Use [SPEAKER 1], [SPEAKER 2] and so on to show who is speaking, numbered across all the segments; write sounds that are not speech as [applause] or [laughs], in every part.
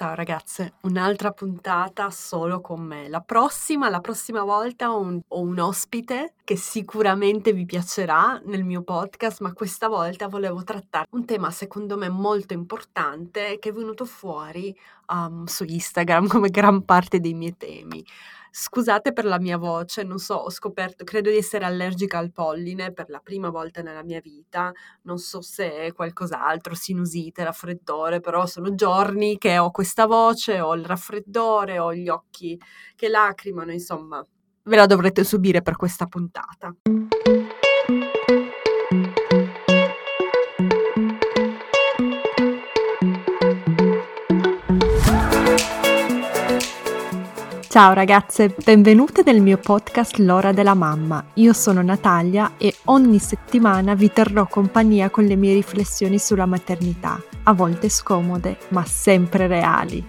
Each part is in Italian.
[SPEAKER 1] Ciao ragazze, un'altra puntata solo con me. La prossima, la prossima volta ho un, ho un, ospite che sicuramente vi piacerà nel mio podcast, ma questa volta volevo trattare un tema secondo me molto importante che è venuto fuori um, su Instagram [laughs] come gran parte dei miei temi. Scusate per la mia voce, non so, ho scoperto, credo di essere allergica al polline per la prima volta nella mia vita, non so se è qualcos'altro, sinusite, raffreddore, però sono giorni che ho questa voce, ho il raffreddore, ho gli occhi che lacrimano, insomma, ve la dovrete subire per questa puntata. Ciao ragazze, benvenute nel mio podcast L'ora della mamma. Io sono Natalia e ogni settimana vi terrò compagnia con le mie riflessioni sulla maternità, a volte scomode, ma sempre reali.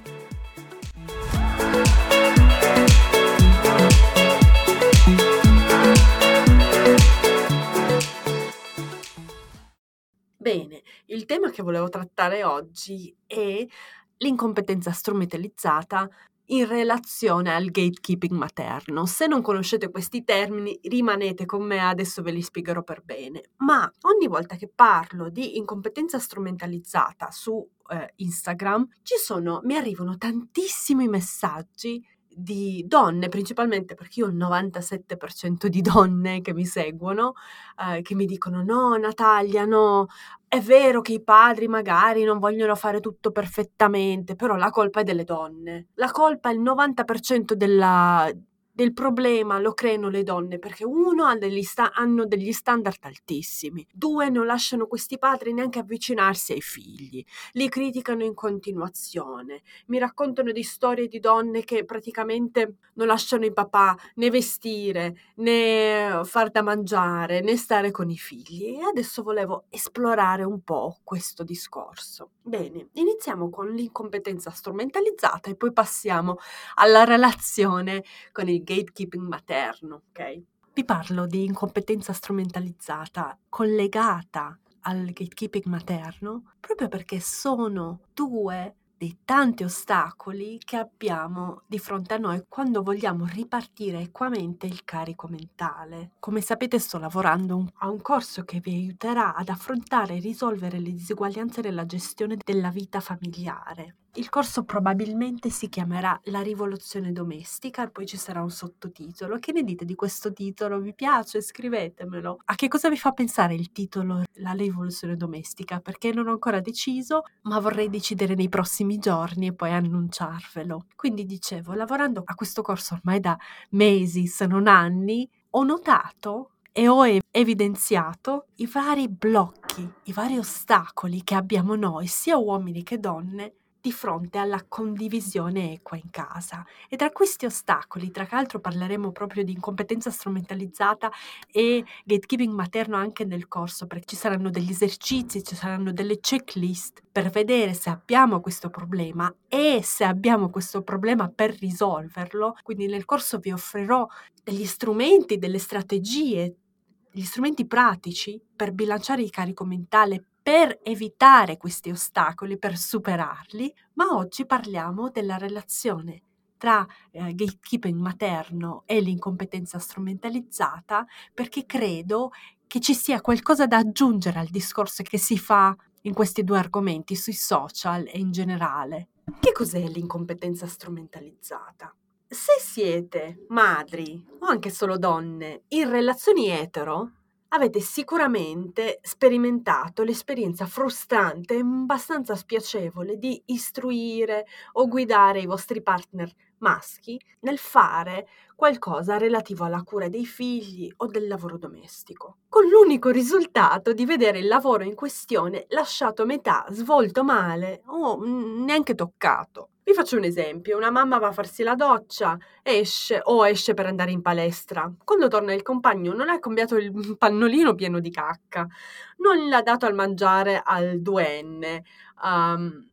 [SPEAKER 1] Bene, il tema che volevo trattare oggi è l'incompetenza strumentalizzata in relazione al gatekeeping materno. Se non conoscete questi termini, rimanete con me, adesso ve li spiegherò per bene. Ma ogni volta che parlo di incompetenza strumentalizzata su eh, Instagram, ci sono, mi arrivano tantissimi messaggi di donne, principalmente perché io ho il 97% di donne che mi seguono, eh, che mi dicono no Natalia, no, è vero che i padri magari non vogliono fare tutto perfettamente, però la colpa è delle donne. La colpa è il 90% della, del problema lo creano le donne perché uno ha degli sta- hanno degli standard altissimi, due non lasciano questi padri neanche avvicinarsi ai figli, li criticano in continuazione, mi raccontano di storie di donne che praticamente non lasciano i papà né vestire né far da mangiare né stare con i figli e adesso volevo esplorare un po' questo discorso. Bene, iniziamo con l'incompetenza strumentalizzata e poi passiamo alla relazione con il gatekeeping materno, ok? Vi parlo di incompetenza strumentalizzata collegata al gatekeeping materno proprio perché sono due dei tanti ostacoli che abbiamo di fronte a noi quando vogliamo ripartire equamente il carico mentale. Come sapete sto lavorando a un corso che vi aiuterà ad affrontare e risolvere le disuguaglianze nella gestione della vita familiare. Il corso probabilmente si chiamerà La rivoluzione domestica poi ci sarà un sottotitolo. Che ne dite di questo titolo? Vi piace? Scrivetemelo. A che cosa vi fa pensare il titolo La rivoluzione domestica? Perché non ho ancora deciso, ma vorrei decidere nei prossimi giorni e poi annunciarvelo. Quindi dicevo, lavorando a questo corso ormai da mesi, se non anni, ho notato e ho evidenziato i vari blocchi, i vari ostacoli che abbiamo noi, sia uomini che donne, di fronte alla condivisione equa in casa. E tra questi ostacoli, tra l'altro parleremo proprio di incompetenza strumentalizzata e gatekeeping materno anche nel corso, perché ci saranno degli esercizi, ci saranno delle checklist per vedere se abbiamo questo problema e se abbiamo questo problema per risolverlo. Quindi nel corso vi offrirò degli strumenti, delle strategie, gli strumenti pratici per bilanciare il carico mentale, per evitare questi ostacoli, per superarli, ma oggi parliamo della relazione tra eh, gatekeeping materno e l'incompetenza strumentalizzata perché credo che ci sia qualcosa da aggiungere al discorso che si fa in questi due argomenti, sui social e in generale. Che cos'è l'incompetenza strumentalizzata? Se siete madri o anche solo donne in relazioni etero, avete sicuramente sperimentato l'esperienza frustrante e abbastanza spiacevole di istruire o guidare i vostri partner maschi nel fare qualcosa relativo alla cura dei figli o del lavoro domestico, con l'unico risultato di vedere il lavoro in questione lasciato a metà, svolto male o neanche toccato. Vi faccio un esempio, una mamma va a farsi la doccia, esce o esce per andare in palestra. Quando torna il compagno non ha cambiato il [laughs] pannolino pieno di cacca, non l'ha dato al mangiare al duenne, um,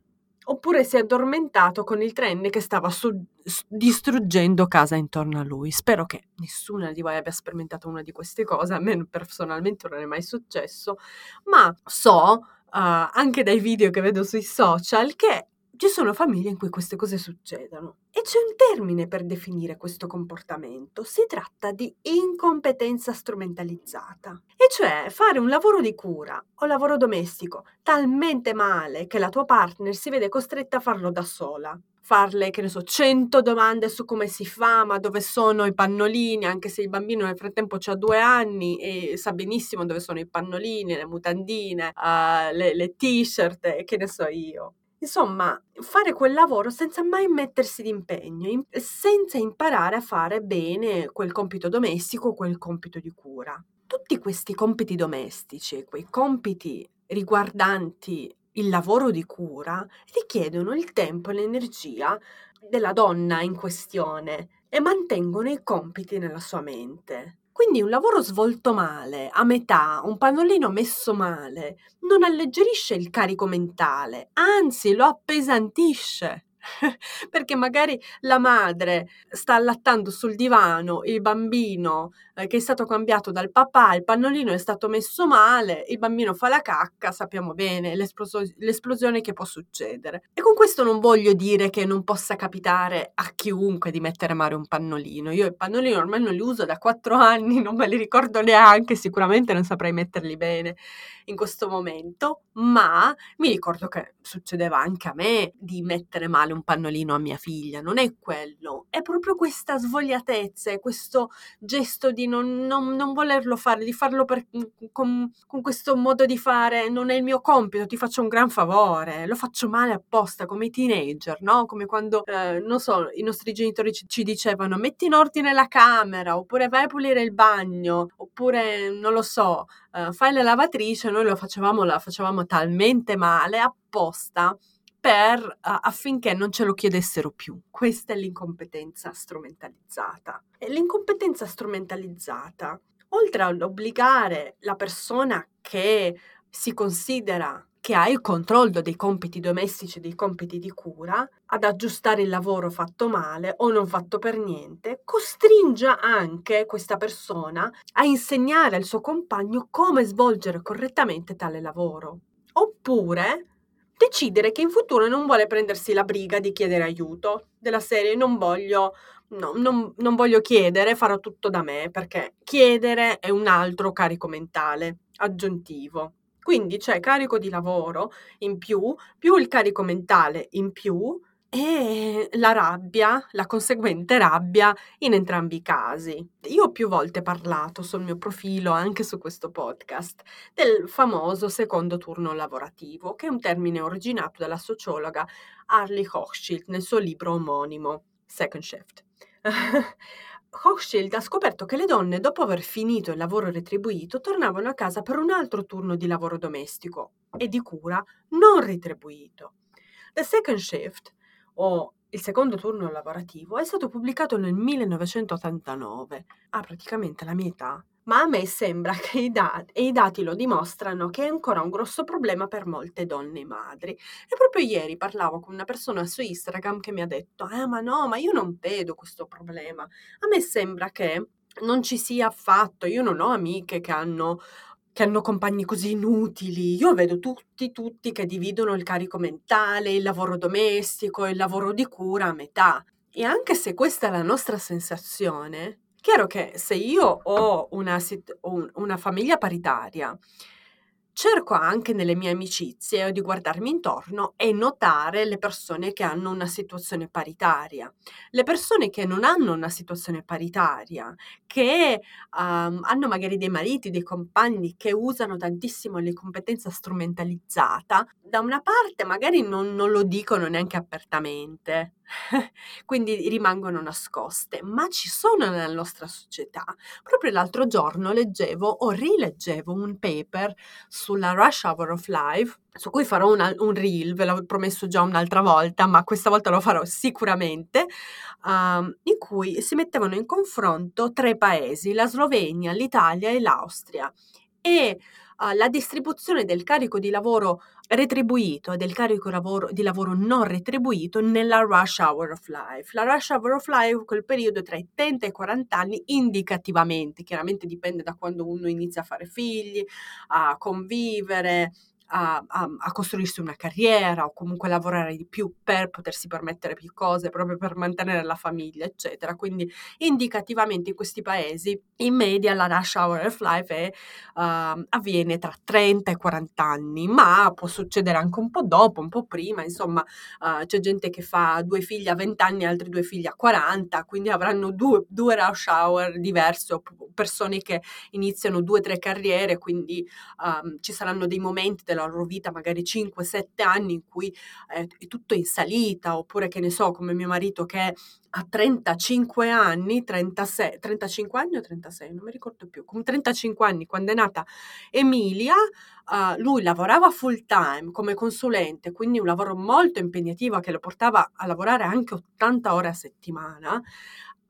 [SPEAKER 1] oppure si è addormentato con il trenne che stava su- distruggendo casa intorno a lui. Spero che nessuna di voi abbia sperimentato una di queste cose, a me personalmente non è mai successo, ma so uh, anche dai video che vedo sui social che ci sono famiglie in cui queste cose succedono e c'è un termine per definire questo comportamento. Si tratta di incompetenza strumentalizzata, e cioè fare un lavoro di cura o lavoro domestico talmente male che la tua partner si vede costretta a farlo da sola farle, che ne so, 100 domande su come si fa, ma dove sono i pannolini, anche se il bambino nel frattempo ha due anni e sa benissimo dove sono i pannolini, le mutandine, uh, le, le t-shirt, che ne so io. Insomma, fare quel lavoro senza mai mettersi d'impegno, in, senza imparare a fare bene quel compito domestico, quel compito di cura. Tutti questi compiti domestici, quei compiti riguardanti il lavoro di cura richiedono il tempo e l'energia della donna in questione e mantengono i compiti nella sua mente. Quindi un lavoro svolto male, a metà, un pannolino messo male, non alleggerisce il carico mentale, anzi lo appesantisce. [laughs] perché magari la madre sta allattando sul divano il bambino eh, che è stato cambiato dal papà, il pannolino è stato messo male, il bambino fa la cacca, sappiamo bene l'esplos- l'esplosione che può succedere. E con questo non voglio dire che non possa capitare a chiunque di mettere male un pannolino. Io i pannolini ormai non li uso da quattro anni, non me li ricordo neanche, sicuramente non saprei metterli bene in questo momento, ma mi ricordo che succedeva anche a me di mettere male un pannolino a mia figlia, non è quello, è proprio questa svogliatezza, è questo gesto di non, non, non volerlo fare, di farlo per, con, con, questo modo di fare, non è il mio compito, ti faccio un gran favore, lo faccio male apposta come i teenager, no? Come quando, eh, non so, i nostri genitori ci, ci dicevano metti in ordine la camera, oppure vai a pulire il bagno, oppure non lo so, uh, fai la lavatrice, noi lo facevamo, la facevamo talmente male apposta per, affinché non ce lo chiedessero più. Questa è l'incompetenza strumentalizzata. E l'incompetenza strumentalizzata, oltre ad obbligare la persona che si considera che ha il controllo dei compiti domestici e dei compiti di cura, ad aggiustare il lavoro fatto male o non fatto per niente, costringa anche questa persona a insegnare al suo compagno come svolgere correttamente tale lavoro. Oppure decidere che in futuro non vuole prendersi la briga di chiedere aiuto, della serie non voglio, no, non, non voglio chiedere, farò tutto da me, perché chiedere è un altro carico mentale aggiuntivo. Quindi c'è carico di lavoro in più, più il carico mentale in più e la rabbia, la conseguente rabbia in entrambi i casi. Io ho più volte parlato sul mio profilo, anche su questo podcast, del famoso secondo turno lavorativo, che è un termine originato dalla sociologa Harley Hochschild nel suo libro omonimo, Second Shift. [laughs] Hochschild ha scoperto che le donne, dopo aver finito il lavoro retribuito, tornavano a casa per un altro turno di lavoro domestico e di cura non retribuito. The Second Shift, o il secondo turno lavorativo, è stato pubblicato nel 1989, ha praticamente la mia età, ma a me sembra che i dati, e i dati lo dimostrano, che è ancora un grosso problema per molte donne madri. E proprio ieri parlavo con una persona su Instagram che mi ha detto, ah ma no, ma io non vedo questo problema. A me sembra che non ci sia affatto, io non ho amiche che hanno che hanno compagni così inutili. Io vedo tutti, tutti che dividono il carico mentale, il lavoro domestico, il lavoro di cura a metà. E anche se questa è la nostra sensazione, Chiaro che se io ho una, una famiglia paritaria, cerco anche nelle mie amicizie di guardarmi intorno e notare le persone che hanno una situazione paritaria. Le persone che non hanno una situazione paritaria, che um, hanno magari dei mariti, dei compagni che usano tantissimo l'incompetenza strumentalizzata, da una parte magari non, non lo dicono neanche apertamente, [laughs] quindi rimangono nascoste, ma ci sono nella nostra società. Proprio l'altro giorno leggevo o rileggevo un paper sulla Rush Hour of Life, su cui farò una, un reel, ve l'ho promesso già un'altra volta, ma questa volta lo farò sicuramente, uh, in cui si mettevano in confronto tre paesi, la Slovenia, l'Italia e l'Austria. E la distribuzione del carico di lavoro retribuito e del carico lavoro, di lavoro non retribuito nella rush hour of life. La rush hour of life quel periodo tra i 30 e i 40 anni indicativamente, chiaramente dipende da quando uno inizia a fare figli, a convivere, a, a, a, costruirsi una carriera o comunque lavorare di più per potersi permettere più cose, proprio per mantenere la famiglia, eccetera. Quindi indicativamente in questi paesi in media la rush hour of life è, uh, avviene tra 30 e 40 anni, ma può succedere anche un po' dopo, un po' prima, insomma uh, c'è gente che fa due figli a 20 anni e altri due figli a 40, quindi avranno due, due rush hour diverse persone che iniziano due o tre carriere, quindi um, ci saranno dei momenti della loro vita, magari 5-7 anni, in cui eh, è tutto in salita, oppure che ne so, come mio marito che a 35 anni, 36, 35 anni o 36, non mi ricordo più, con 35 anni quando è nata Emilia, uh, lui lavorava full time come consulente, quindi un lavoro molto impegnativo che lo portava a lavorare anche 80 ore a settimana,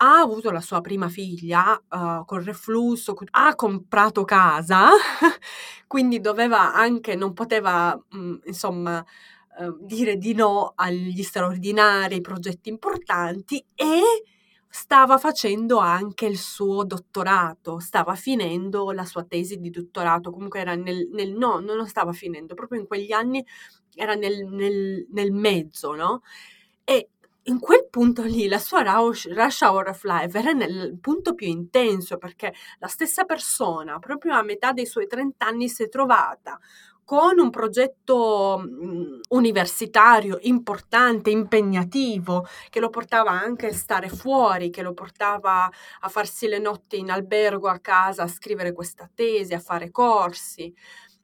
[SPEAKER 1] ha avuto la sua prima figlia uh, col reflusso, ha comprato casa, [laughs] quindi doveva anche, non poteva, mh, mm, insomma, uh, dire di no agli straordinari progetti importanti e stava facendo anche il suo dottorato, stava finendo la sua tesi di dottorato, comunque era nel, nel no, non lo stava finendo, proprio in quegli anni era nel, nel, nel mezzo, no? In quel punto lì la sua rush, hour of life era nel punto più intenso perché la stessa persona, proprio a metà dei suoi 30 anni, si è trovata con un progetto mh, universitario importante, impegnativo, che lo portava anche a stare fuori, che lo portava a farsi le notti in albergo a casa, a scrivere questa tesi, a fare corsi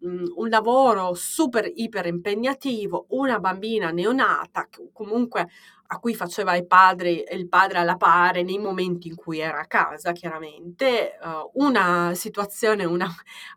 [SPEAKER 1] un lavoro super iper impegnativo, una bambina neonata, comunque a cui faceva i padri, il padre alla pari nei momenti in cui era a casa, chiaramente, uh, una situazione, una,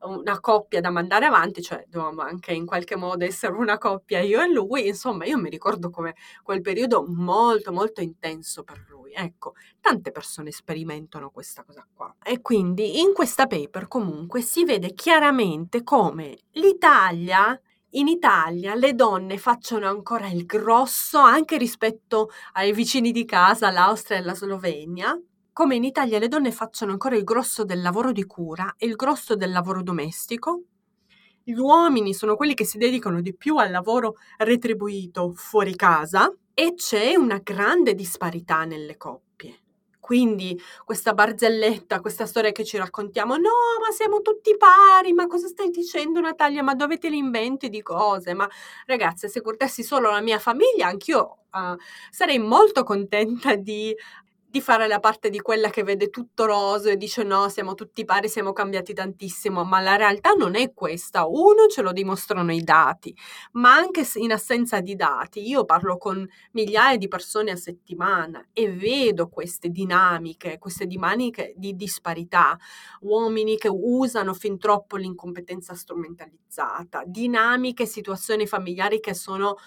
[SPEAKER 1] una, coppia da mandare avanti, cioè dovevamo anche in qualche modo essere una coppia io e lui, insomma io mi ricordo come quel periodo molto molto intenso per lui. Ecco, tante persone sperimentano questa cosa qua. E quindi in questa paper comunque si vede chiaramente come l'Italia in Italia le donne facciano ancora il grosso anche rispetto ai vicini di casa, l'Austria e la Slovenia, come in Italia le donne facciano ancora il grosso del lavoro di cura e il grosso del lavoro domestico. Gli uomini sono quelli che si dedicano di più al lavoro retribuito fuori casa e c'è una grande disparità nelle coppie. Quindi questa barzelletta, questa storia che ci raccontiamo, no, ma siamo tutti pari, ma cosa stai dicendo Natalia? Ma dove te li inventi di cose? Ma ragazze, se guardassi solo la mia famiglia, anch'io uh, sarei molto contenta di di fare la parte di quella che vede tutto roso e dice no, siamo tutti pari, siamo cambiati tantissimo, ma la realtà non è questa. Uno, ce lo dimostrano i dati, ma anche in assenza di dati, io parlo con migliaia di persone a settimana e vedo queste dinamiche, queste dinamiche di disparità, uomini che usano fin troppo l'incompetenza strumentalizzata, dinamiche, situazioni familiari che sono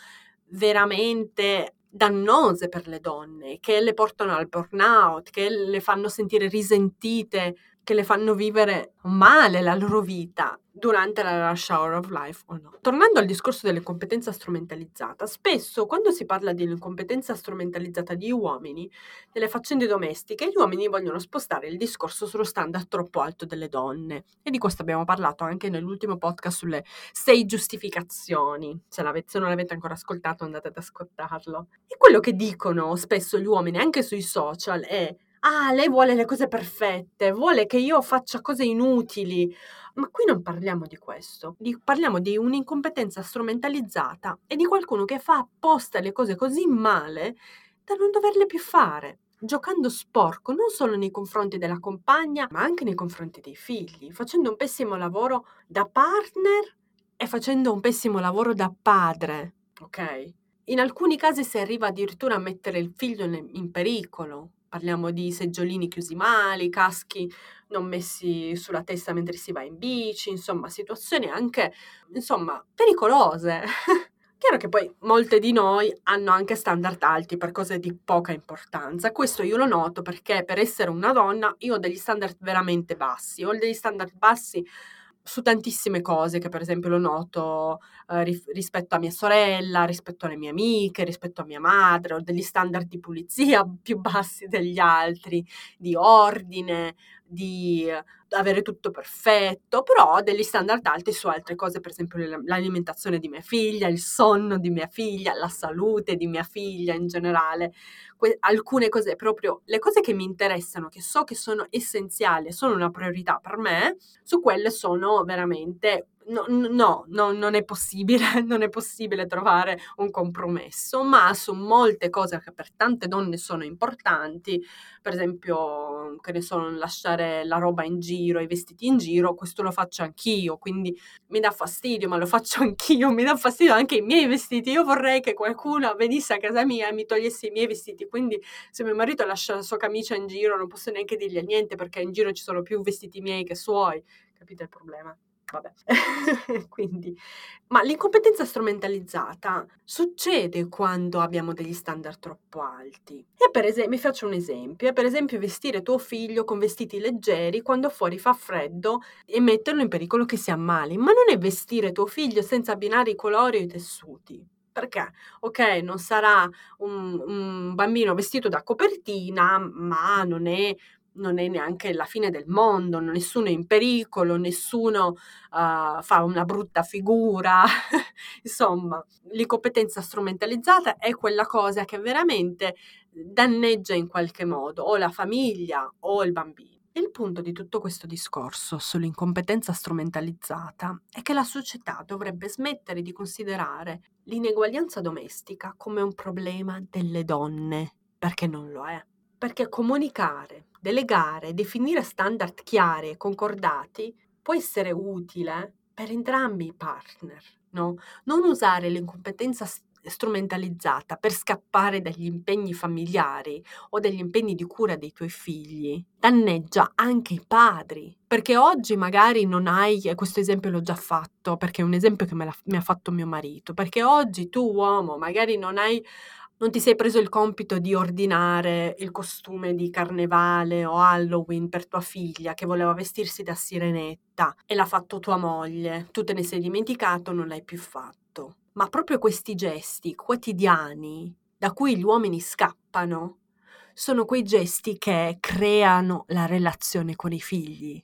[SPEAKER 1] veramente dannose per le donne, che le portano al burnout, che le fanno sentire risentite, che le fanno vivere male la loro vita durante la rush hour of life o no. Tornando al discorso dell'incompetenza strumentalizzata, spesso quando si parla di incompetenza strumentalizzata di uomini, nelle faccende domestiche, gli uomini vogliono spostare il discorso sullo standard troppo alto delle donne. E di questo abbiamo parlato anche nell'ultimo podcast sulle sei giustificazioni. Se, se non l'avete ancora ascoltato andate ad ascoltarlo. E quello che dicono spesso gli uomini anche sui social è Ah, lei vuole le cose perfette, vuole che io faccia cose inutili. Ma qui non parliamo di questo, parliamo di un'incompetenza strumentalizzata e di qualcuno che fa apposta le cose così male da non doverle più fare, giocando sporco non solo nei confronti della compagna, ma anche nei confronti dei figli, facendo un pessimo lavoro da partner e facendo un pessimo lavoro da padre, ok? In alcuni casi si arriva addirittura a mettere il figlio in pericolo, Parliamo di seggiolini chiusi male, caschi non messi sulla testa mentre si va in bici, insomma, situazioni anche, insomma, pericolose. [laughs] Chiaro che poi molte di noi hanno anche standard alti per cose di poca importanza. Questo io lo noto perché per essere una donna io ho degli standard veramente bassi. Ho degli standard bassi su tantissime cose che per esempio lo noto eh, ri- rispetto a mia sorella, rispetto alle mie amiche, rispetto a mia madre, ho degli standard di pulizia [laughs] più bassi degli altri, di ordine, di avere tutto perfetto, però ho degli standard alti su altre cose, per esempio l'alimentazione di mia figlia, il sonno di mia figlia, la salute di mia figlia in generale, que- alcune cose proprio, le cose che mi interessano, che so che sono essenziali, sono una priorità per me, su quelle sono veramente No, no, no, non è possibile, [laughs] non è possibile trovare un compromesso, ma su molte cose che per tante donne sono importanti, per esempio, che ne so, lasciare la roba in giro, i vestiti in giro, questo lo faccio anch'io, quindi mi dà fastidio, ma lo faccio [laughs] anch'io, mi dà fastidio anche i miei vestiti. Io vorrei che qualcuno venisse a casa mia e mi togliesse i miei vestiti, quindi se mio marito lascia la sua camicia in giro non posso neanche dirgli niente perché in giro ci sono più vestiti miei che suoi, capite il problema? Vabbè. [laughs] Quindi, ma l'incompetenza strumentalizzata succede quando abbiamo degli standard troppo alti. E per esempio, vi faccio un esempio, è per esempio vestire tuo figlio con vestiti leggeri quando fuori fa freddo e metterlo in pericolo che si ammali, ma non è vestire tuo figlio senza abbinare i colori o i tessuti. Perché? Ok, non sarà un, un bambino vestito da copertina, ma non è non è neanche la fine del mondo, nessuno è in pericolo, nessuno uh, fa una brutta figura. [laughs] Insomma, l'incompetenza strumentalizzata è quella cosa che veramente danneggia in qualche modo o la famiglia o il bambino. Il punto di tutto questo discorso sull'incompetenza strumentalizzata è che la società dovrebbe smettere di considerare l'ineguaglianza domestica come un problema delle donne, perché non lo è. Perché comunicare delegare, definire standard chiari e concordati può essere utile per entrambi i partner, no? Non usare l'incompetenza strumentalizzata per scappare dagli impegni familiari o dagli impegni di cura dei tuoi figli danneggia anche i padri perché oggi magari non hai e questo esempio l'ho già fatto perché è un esempio che me mi ha fatto mio marito perché oggi tu uomo magari non hai non ti sei preso il compito di ordinare il costume di carnevale o Halloween per tua figlia che voleva vestirsi da sirenetta e l'ha fatto tua moglie, tu te ne sei dimenticato, non l'hai più fatto. Ma proprio questi gesti quotidiani da cui gli uomini scappano sono quei gesti che creano la relazione con i figli.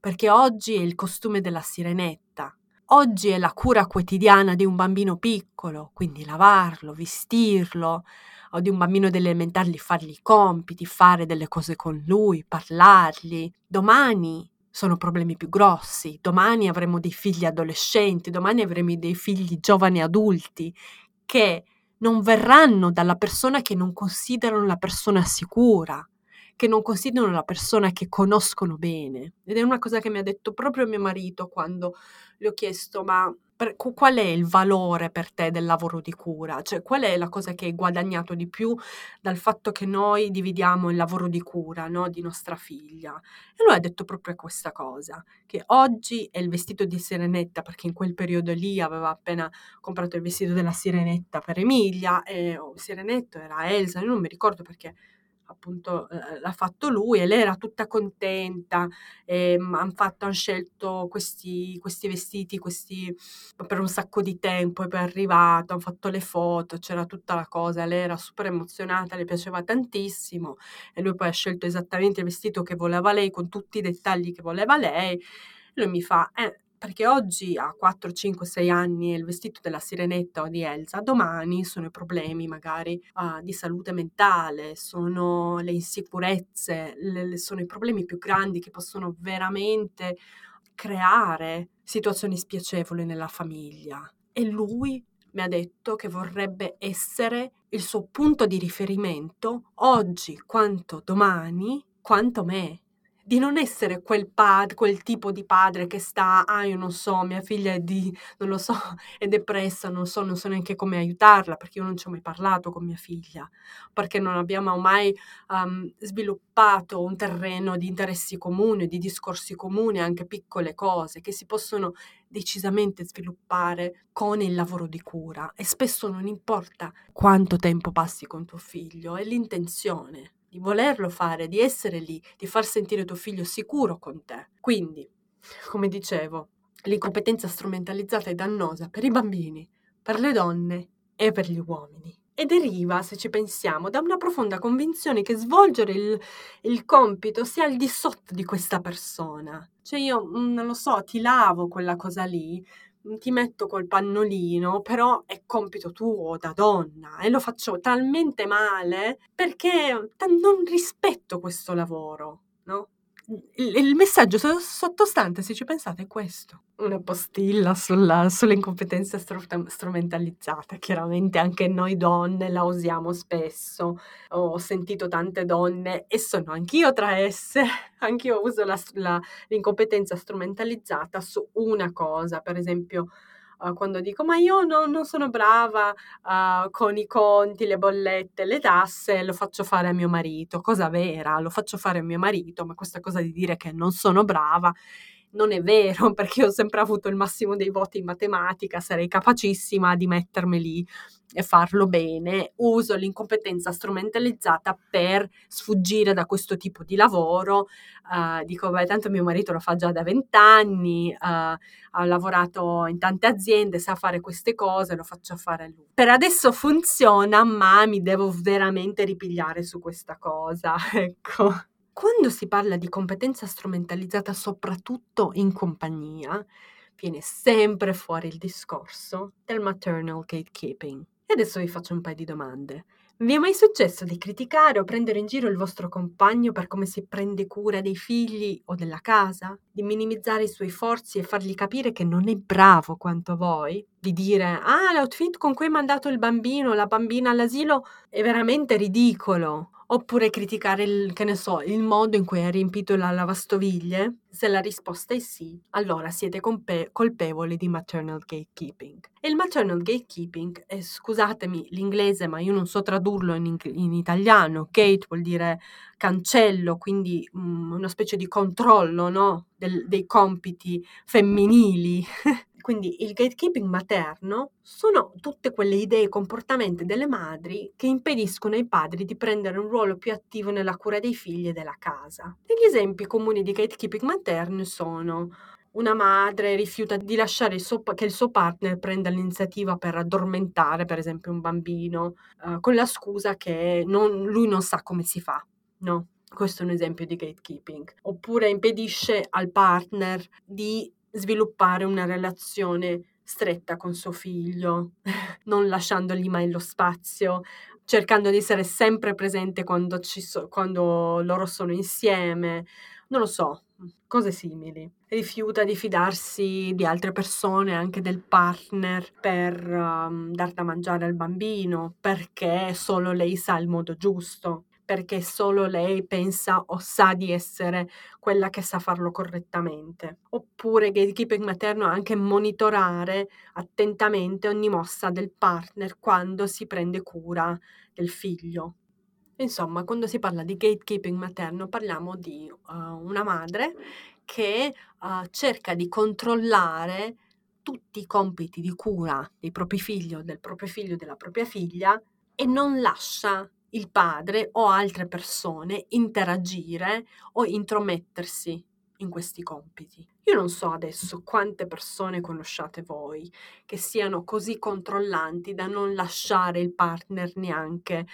[SPEAKER 1] Perché oggi è il costume della sirenetta, Oggi è la cura quotidiana di un bambino piccolo, quindi lavarlo, vestirlo, o di un bambino delle elementari fargli i compiti, fare delle cose con lui, parlargli. Domani sono problemi più grossi, domani avremo dei figli adolescenti, domani avremo dei figli giovani adulti che non verranno dalla persona che non considerano la persona sicura, che non considerano la persona che conoscono bene. Ed è una cosa che mi ha detto proprio mio marito quando le ho chiesto, ma per, qual è il valore per te del lavoro di cura? Cioè, qual è la cosa che hai guadagnato di più dal fatto che noi dividiamo il lavoro di cura no, di nostra figlia? E lui ha detto proprio questa cosa, che oggi è il vestito di Sirenetta, perché in quel periodo lì aveva appena comprato il vestito della Sirenetta per Emilia, e oh, Sirenetto era Elsa, io non mi ricordo perché appunto eh, l'ha fatto lui e lei era tutta contenta ehm, hanno han scelto questi, questi vestiti questi, per un sacco di tempo e poi è arrivato hanno fatto le foto c'era tutta la cosa lei era super emozionata le piaceva tantissimo e lui poi ha scelto esattamente il vestito che voleva lei con tutti i dettagli che voleva lei lui mi fa eh perché oggi a 4, 5, 6 anni è il vestito della sirenetta o di Elsa, domani sono i problemi magari uh, di salute mentale, sono le insicurezze, le, sono i problemi più grandi che possono veramente creare situazioni spiacevoli nella famiglia. E lui mi ha detto che vorrebbe essere il suo punto di riferimento oggi quanto domani, quanto me di non essere quel, pad, quel tipo di padre che sta, ah io non so, mia figlia è di, non lo so, è depressa, non so, non so neanche come aiutarla perché io non ci ho mai parlato con mia figlia, perché non abbiamo mai um, sviluppato un terreno di interessi comuni, di discorsi comuni, anche piccole cose che si possono decisamente sviluppare con il lavoro di cura. E spesso non importa quanto tempo passi con tuo figlio, è l'intenzione di volerlo fare, di essere lì, di far sentire tuo figlio sicuro con te. Quindi, come dicevo, l'incompetenza strumentalizzata è dannosa per i bambini, per le donne e per gli uomini. e deriva, se ci pensiamo, da una profonda convinzione che svolgere il, il compito sia al di sotto di questa persona. Cioè io, mm, non lo so, ti lavo quella cosa lì, ti metto col pannolino, però è compito tuo da donna e lo faccio talmente male perché non rispetto questo lavoro, no? Il, messaggio sottostante, se ci pensate, è questo. Una postilla sulla, sulle incompetenze stru- strumentalizzate. Chiaramente anche noi donne la usiamo spesso. Ho sentito tante donne, e sono anch'io tra esse, [laughs] anch'io uso la, la, l'incompetenza strumentalizzata su una cosa, per esempio uh, quando dico ma io no, non sono brava uh, con i conti, le bollette, le tasse, lo faccio fare a mio marito, cosa vera, lo faccio fare a mio marito, ma questa cosa di dire che non sono brava non è vero, [laughs] perché ho sempre avuto il massimo dei voti in matematica, sarei capacissima di mettermi lì e farlo bene. Uso l'incompetenza strumentalizzata per sfuggire da questo tipo di lavoro. Uh, dico, beh, tanto mio marito lo fa già da vent'anni, uh, ha lavorato in tante aziende, sa fare queste cose, lo faccio fare a lui. Per adesso funziona, ma mi devo veramente ripigliare su questa cosa, [laughs] ecco. Quando si parla di competenza strumentalizzata soprattutto in compagnia, viene sempre fuori il discorso del maternal gatekeeping. E adesso vi faccio un paio di domande. Vi è mai successo di criticare o prendere in giro il vostro compagno per come si prende cura dei figli o della casa? Di minimizzare i suoi forzi e fargli capire che non è bravo quanto voi? Di dire, ah, l'outfit con cui hai mandato il bambino o la bambina all'asilo è veramente ridicolo Oppure criticare il, che ne so, il modo in cui hai riempito la lavastoviglie? Se la risposta è sì, allora siete compe- colpevoli di maternal gatekeeping. E il maternal gatekeeping, è, scusatemi l'inglese, ma io non so tradurlo in, in italiano. Gate vuol dire cancello, quindi um, una specie di controllo no? Del, dei compiti femminili. [laughs] Quindi il gatekeeping materno sono tutte quelle idee e comportamenti delle madri che impediscono ai padri di prendere un ruolo più attivo nella cura dei figli e della casa. Degli esempi comuni di gatekeeping materno sono una madre rifiuta di lasciare il suo, che il suo partner prenda l'iniziativa per addormentare, per esempio, un bambino, uh, con la scusa che non, lui non sa come si fa, no? Questo è un esempio di gatekeeping. Oppure impedisce al partner di sviluppare una relazione stretta con suo figlio, [laughs] non lasciandogli mai lo spazio, cercando di essere sempre presente quando, so, quando loro sono insieme, non lo so, cose simili. Rifiuta di fidarsi di altre persone, anche del partner, per um, dar da mangiare al bambino, perché solo lei sa il modo giusto perché solo lei pensa o sa di essere quella che sa farlo correttamente. Oppure gatekeeping materno anche monitorare attentamente ogni mossa del partner quando si prende cura del figlio. Insomma, quando si parla di gatekeeping materno parliamo di uh, una madre che uh, cerca di controllare tutti i compiti di cura dei propri figli o del proprio figlio o della propria figlia e non lascia il padre o altre persone interagire o intromettersi in questi compiti. Io non so adesso quante persone conosciate voi che siano così controllanti da non lasciare il partner neanche,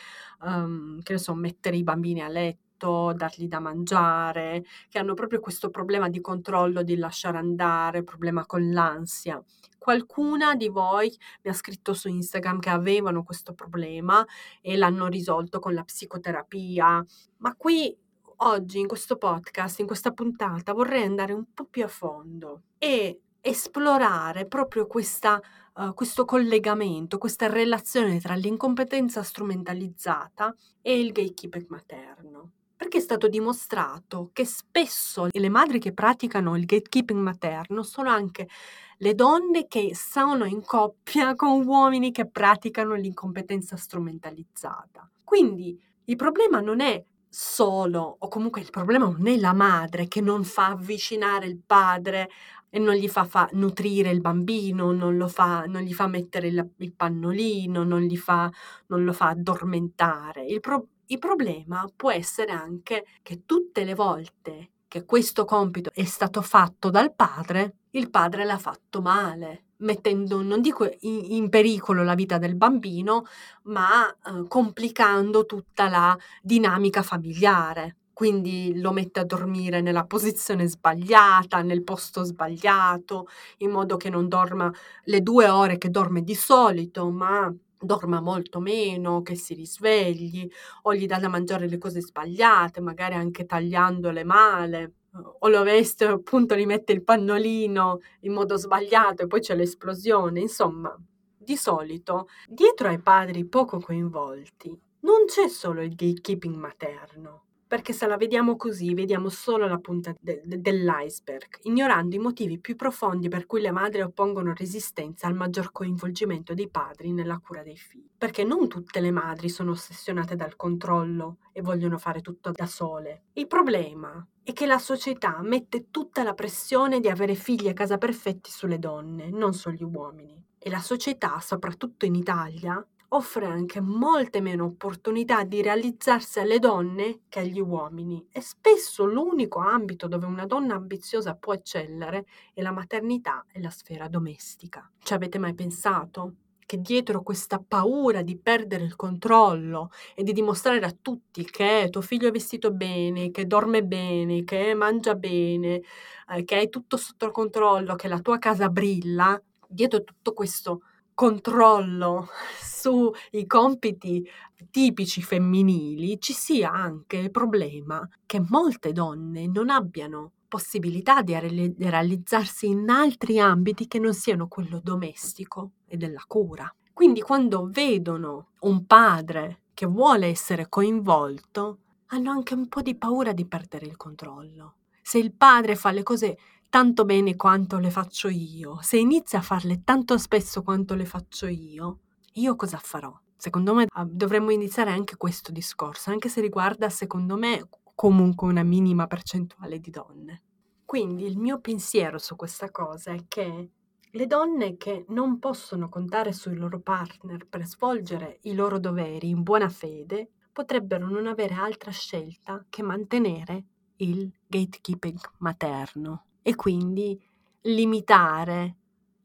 [SPEAKER 1] um, che ne so, mettere i bambini a letto, dargli da mangiare, che hanno proprio questo problema di controllo, di lasciare andare, problema con l'ansia. Qualcuna di voi mi ha scritto su Instagram che avevano questo problema e l'hanno risolto con la psicoterapia, ma qui oggi in questo podcast, in questa puntata, vorrei andare un po' più a fondo e esplorare proprio questa, uh, questo collegamento, questa relazione tra l'incompetenza strumentalizzata e il gatekeeping materno è stato dimostrato che spesso le madri che praticano il gatekeeping materno sono anche le donne che sono in coppia [laughs] con uomini che praticano l'incompetenza strumentalizzata. Quindi il problema non è solo, o comunque il problema non è la madre che non fa avvicinare il padre e non gli fa, fa nutrire il bambino, non, fa, non gli fa mettere il, il pannolino, non, fa, non lo fa addormentare. Il, pro, il problema può essere anche che tutte le volte che questo compito è stato fatto dal padre, il padre l'ha fatto male, mettendo, non dico in, in, pericolo la vita del bambino, ma eh, complicando tutta la dinamica familiare. Quindi lo mette a dormire nella posizione sbagliata, nel posto sbagliato, in modo che non dorma le due ore che dorme di solito, ma dorma molto meno, che si risvegli, o gli dà da mangiare le cose sbagliate, magari anche tagliandole male o lo veste appunto gli mette il pannolino in modo sbagliato e poi c'è l'esplosione. Insomma, di solito, dietro ai padri poco coinvolti, non c'è solo il gatekeeping materno, perché se la vediamo così vediamo solo la punta de- de- dell'iceberg, ignorando i motivi più profondi per cui le madri oppongono resistenza al maggior coinvolgimento dei padri nella cura dei figli. Perché non tutte le madri sono ossessionate dal controllo e vogliono fare tutto da sole. Il problema è che la società mette tutta la pressione di avere figli a casa perfetti sulle donne, non sugli uomini. E la società, soprattutto in Italia, offre anche molte meno opportunità di realizzarsi alle donne che agli uomini e spesso l'unico ambito dove una donna ambiziosa può eccellere è la maternità e la sfera domestica. Ci avete mai pensato? che dietro questa paura di perdere il controllo e di dimostrare a tutti che tuo figlio è vestito bene, che dorme bene, che mangia bene, eh, che hai tutto sotto controllo, che la tua casa brilla, dietro tutto questo controllo sui compiti tipici femminili ci sia anche il problema che molte donne non abbiano possibilità di realizzarsi in altri ambiti che non siano quello domestico e della cura. Quindi quando vedono un padre che vuole essere coinvolto, hanno anche un po' di paura di perdere il controllo. Se il padre fa le cose tanto bene quanto le faccio io, se inizia a farle tanto spesso quanto le faccio io, io cosa farò? Secondo me ah, dovremmo iniziare anche questo discorso, anche se riguarda, secondo me, comunque una minima percentuale di donne. Quindi il mio pensiero su questa cosa è che le donne che non possono contare sui loro partner per svolgere i loro doveri in buona fede potrebbero non avere altra scelta che mantenere il gatekeeping materno e quindi limitare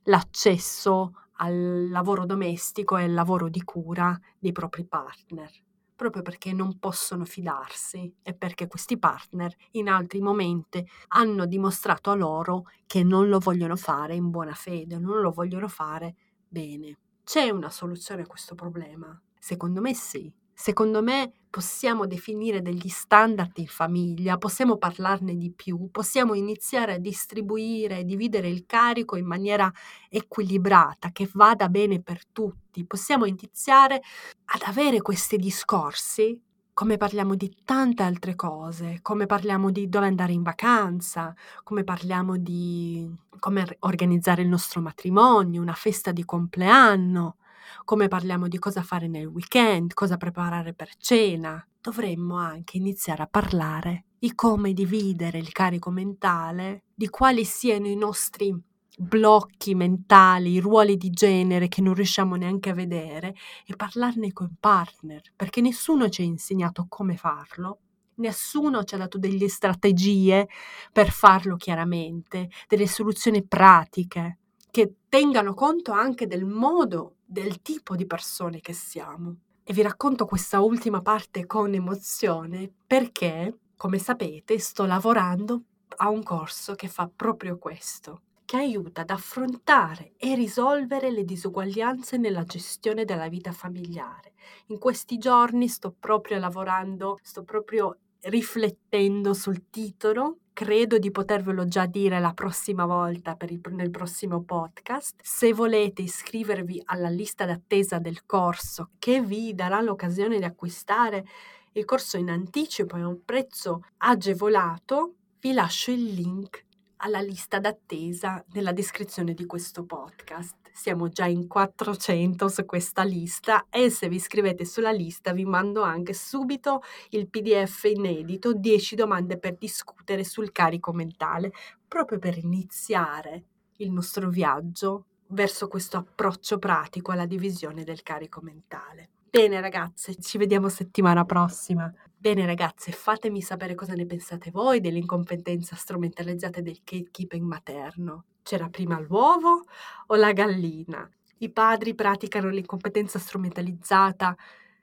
[SPEAKER 1] l'accesso al lavoro domestico e al lavoro di cura dei propri partner, proprio perché non possono fidarsi e perché questi partner in altri momenti hanno dimostrato a loro che non lo vogliono fare in buona fede, non lo vogliono fare bene. C'è una soluzione a questo problema? Secondo me sì. Secondo me possiamo definire degli standard in famiglia, possiamo parlarne di più, possiamo iniziare a distribuire e dividere il carico in maniera equilibrata, che vada bene per tutti. Possiamo iniziare ad avere questi discorsi come parliamo di tante altre cose, come parliamo di dove andare in vacanza, come parliamo di come organizzare il nostro matrimonio, una festa di compleanno, come parliamo di cosa fare nel weekend, cosa preparare per cena, dovremmo anche iniziare a parlare di come dividere il carico mentale, di quali siano i nostri blocchi mentali, ruoli di genere che non riusciamo neanche a vedere e parlarne con partner, perché nessuno ci ha insegnato come farlo. Nessuno ci ha dato delle strategie per farlo chiaramente, delle soluzioni pratiche che tengano conto anche del modo del tipo di persone che siamo. E vi racconto questa ultima parte con emozione perché, come sapete, sto lavorando a un corso che fa proprio questo, che aiuta ad affrontare e risolvere le disuguaglianze nella gestione della vita familiare. In questi giorni sto proprio lavorando, sto proprio riflettendo sul titolo credo di potervelo già dire la prossima volta il, nel prossimo podcast. Se volete iscrivervi alla lista d'attesa del corso che vi darà l'occasione di acquistare il corso in anticipo a un prezzo agevolato, vi lascio il link alla lista d'attesa nella descrizione di questo podcast. Siamo già in 400 su questa lista e se vi iscrivete sulla lista vi mando anche subito il PDF inedito 10 domande per discutere sul carico mentale, proprio per iniziare il nostro viaggio verso questo approccio pratico alla divisione del carico mentale. Bene ragazze, ci vediamo settimana prossima. Bene ragazze, fatemi sapere cosa ne pensate voi dell'incompetenza strumentalizzata del gatekeeping materno. C'era prima l'uovo o la gallina? I padri praticano l'incompetenza strumentalizzata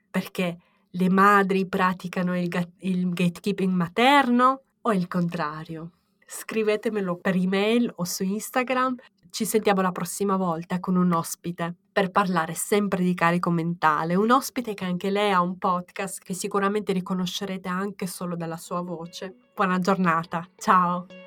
[SPEAKER 1] perché le madri praticano il, ga- il gatekeeping materno o il contrario? Scrivetemelo per email o su Instagram. Ci sentiamo la prossima volta con un ospite per parlare sempre di carico mentale, un ospite che anche lei ha un podcast che sicuramente riconoscerete anche solo dalla sua voce. Buona giornata, ciao!